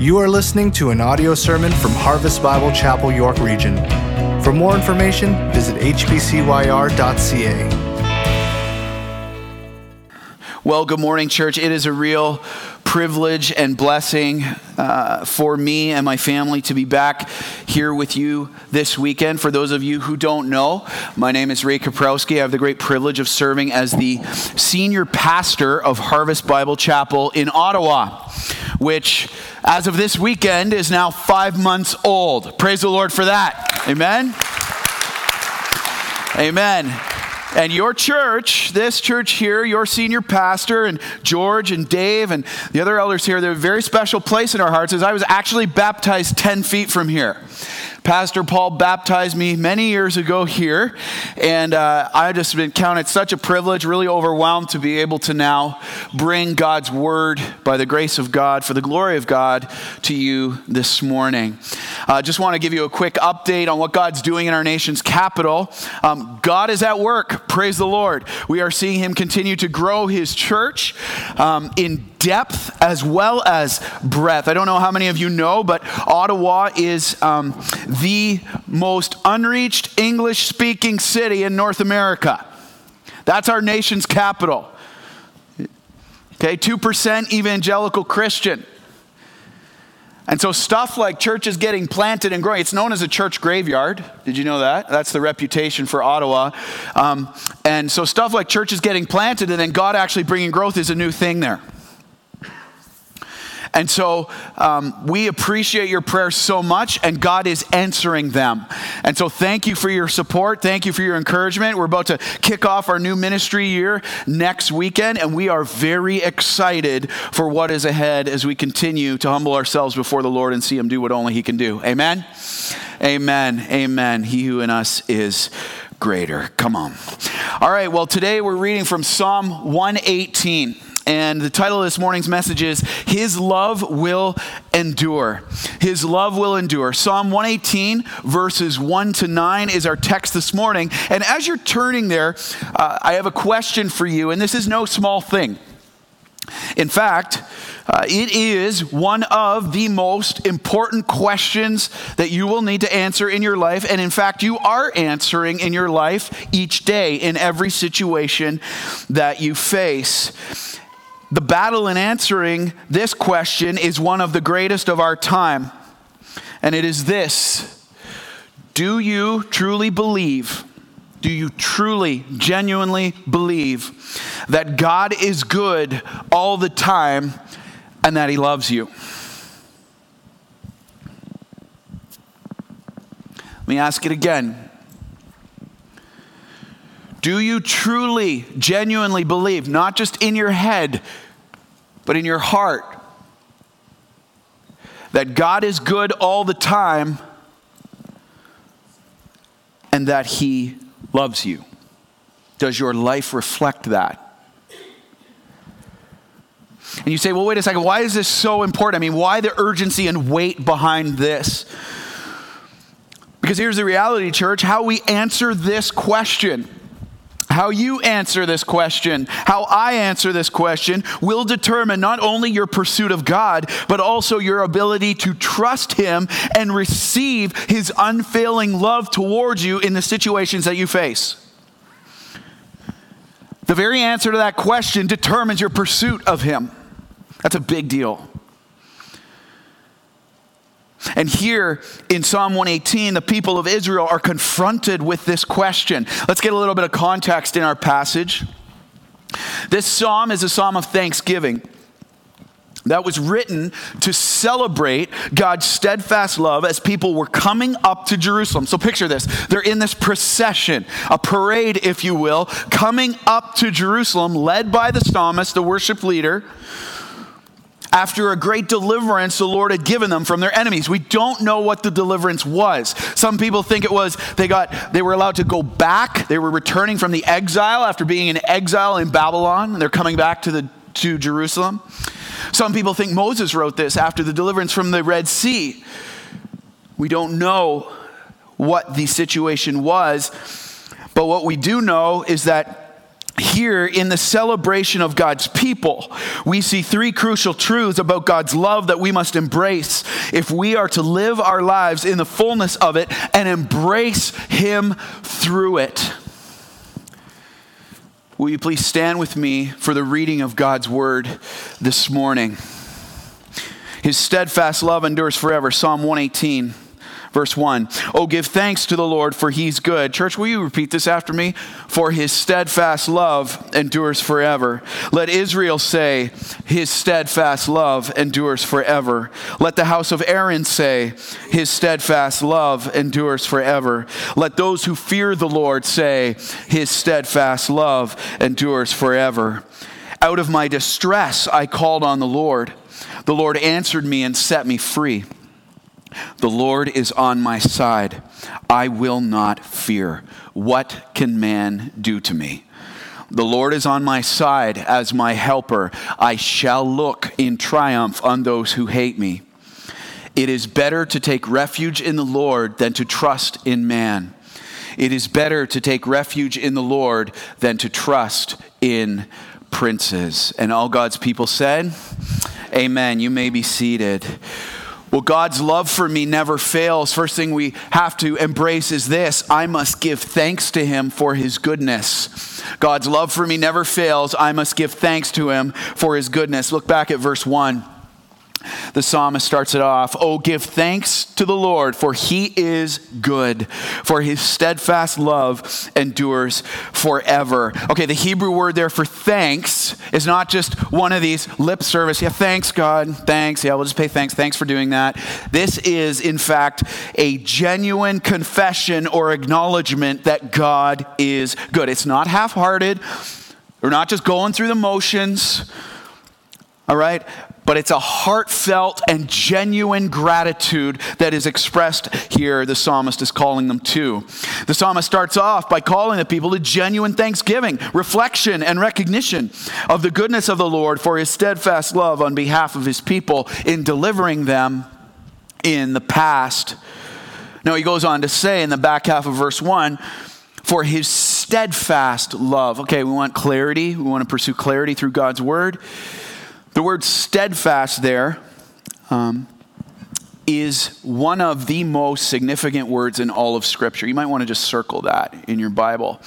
You are listening to an audio sermon from Harvest Bible Chapel, York Region. For more information, visit hbcyr.ca. Well, good morning, church. It is a real privilege and blessing uh, for me and my family to be back here with you this weekend. For those of you who don't know, my name is Ray Kaprowski. I have the great privilege of serving as the senior pastor of Harvest Bible Chapel in Ottawa, which, as of this weekend, is now five months old. Praise the Lord for that. Amen. Amen. And your church, this church here, your senior pastor, and George and Dave and the other elders here, they're a very special place in our hearts as I was actually baptized 10 feet from here. Pastor Paul baptized me many years ago here, and uh, I have just been counted such a privilege, really overwhelmed to be able to now bring God's word by the grace of God, for the glory of God, to you this morning. I uh, just want to give you a quick update on what God's doing in our nation's capital. Um, God is at work. Praise the Lord. We are seeing Him continue to grow His church um, in depth as well as breadth. I don't know how many of you know, but Ottawa is um, the most unreached English speaking city in North America. That's our nation's capital. Okay, 2% evangelical Christian. And so, stuff like churches getting planted and growing, it's known as a church graveyard. Did you know that? That's the reputation for Ottawa. Um, and so, stuff like churches getting planted and then God actually bringing growth is a new thing there. And so um, we appreciate your prayers so much, and God is answering them. And so thank you for your support. Thank you for your encouragement. We're about to kick off our new ministry year next weekend, and we are very excited for what is ahead as we continue to humble ourselves before the Lord and see Him do what only He can do. Amen. Amen. Amen. He who in us is greater. Come on. All right, well, today we're reading from Psalm 118. And the title of this morning's message is His Love Will Endure. His Love Will Endure. Psalm 118, verses 1 to 9 is our text this morning. And as you're turning there, uh, I have a question for you, and this is no small thing. In fact, uh, it is one of the most important questions that you will need to answer in your life. And in fact, you are answering in your life each day in every situation that you face. The battle in answering this question is one of the greatest of our time. And it is this Do you truly believe? Do you truly, genuinely believe that God is good all the time and that He loves you? Let me ask it again. Do you truly, genuinely believe, not just in your head, but in your heart, that God is good all the time and that He loves you? Does your life reflect that? And you say, well, wait a second, why is this so important? I mean, why the urgency and weight behind this? Because here's the reality, church how we answer this question how you answer this question, how I answer this question, will determine not only your pursuit of God, but also your ability to trust Him and receive His unfailing love towards you in the situations that you face. The very answer to that question determines your pursuit of Him. That's a big deal. And here in Psalm 118, the people of Israel are confronted with this question. Let's get a little bit of context in our passage. This psalm is a psalm of thanksgiving that was written to celebrate God's steadfast love as people were coming up to Jerusalem. So picture this they're in this procession, a parade, if you will, coming up to Jerusalem, led by the psalmist, the worship leader after a great deliverance the Lord had given them from their enemies. We don't know what the deliverance was. Some people think it was they got they were allowed to go back. They were returning from the exile after being in exile in Babylon. and They're coming back to the to Jerusalem. Some people think Moses wrote this after the deliverance from the Red Sea. We don't know what the situation was, but what we do know is that here in the celebration of God's people, we see three crucial truths about God's love that we must embrace if we are to live our lives in the fullness of it and embrace Him through it. Will you please stand with me for the reading of God's word this morning? His steadfast love endures forever. Psalm 118. Verse 1 Oh, give thanks to the Lord, for he's good. Church, will you repeat this after me? For his steadfast love endures forever. Let Israel say, His steadfast love endures forever. Let the house of Aaron say, His steadfast love endures forever. Let those who fear the Lord say, His steadfast love endures forever. Out of my distress, I called on the Lord. The Lord answered me and set me free. The Lord is on my side. I will not fear. What can man do to me? The Lord is on my side as my helper. I shall look in triumph on those who hate me. It is better to take refuge in the Lord than to trust in man. It is better to take refuge in the Lord than to trust in princes. And all God's people said, Amen. You may be seated. Well, God's love for me never fails. First thing we have to embrace is this I must give thanks to Him for His goodness. God's love for me never fails. I must give thanks to Him for His goodness. Look back at verse 1 the psalmist starts it off Oh, give thanks to the Lord, for he is good, for his steadfast love endures forever. Okay, the Hebrew word there for thanks is not just one of these lip service, yeah, thanks, God, thanks, yeah, we'll just pay thanks, thanks for doing that. This is, in fact, a genuine confession or acknowledgement that God is good. It's not half hearted, we're not just going through the motions. All right? but it's a heartfelt and genuine gratitude that is expressed here, the psalmist is calling them to. The psalmist starts off by calling the people to genuine thanksgiving, reflection, and recognition of the goodness of the Lord for his steadfast love on behalf of his people in delivering them in the past. Now, he goes on to say in the back half of verse 1 for his steadfast love. Okay, we want clarity. We want to pursue clarity through God's word. The word steadfast there um, is one of the most significant words in all of Scripture. You might want to just circle that in your Bible.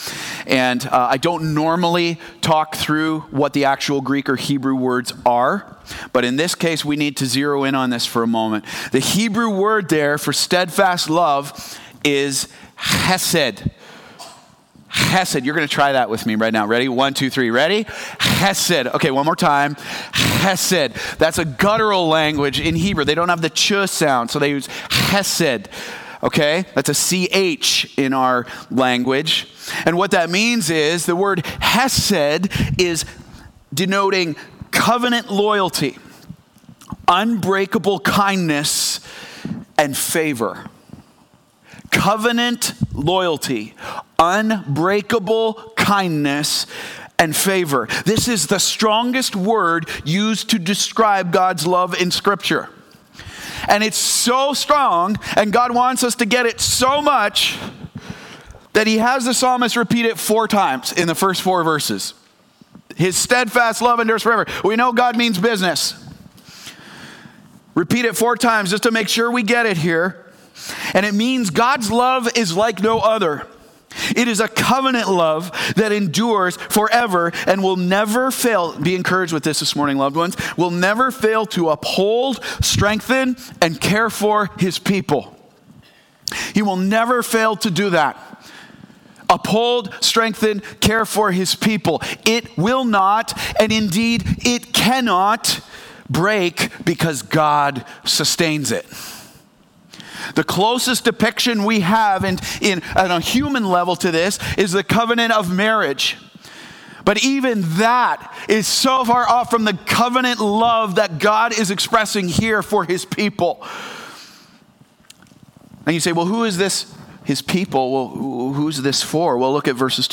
And uh, I don't normally talk through what the actual Greek or Hebrew words are, but in this case, we need to zero in on this for a moment. The Hebrew word there for steadfast love is hesed. Hesed. You're going to try that with me right now. Ready? One, two, three. Ready? Hesed. Okay, one more time. Hesed. That's a guttural language in Hebrew. They don't have the ch sound, so they use Hesed. Okay? That's a CH in our language. And what that means is the word Hesed is denoting covenant loyalty, unbreakable kindness, and favor covenant loyalty, unbreakable kindness, and favor. This is the strongest word used to describe God's love in Scripture. And it's so strong, and God wants us to get it so much that He has the psalmist repeat it four times in the first four verses. His steadfast love endures forever. We know God means business. Repeat it four times just to make sure we get it here. And it means God's love is like no other. It is a covenant love that endures forever and will never fail. Be encouraged with this this morning, loved ones. Will never fail to uphold, strengthen, and care for his people. He will never fail to do that. Uphold, strengthen, care for his people. It will not, and indeed it cannot break because God sustains it. The closest depiction we have in, in, on a human level to this is the covenant of marriage. But even that is so far off from the covenant love that God is expressing here for his people. And you say, well, who is this? His people. Well, who's this for? Well, look at verses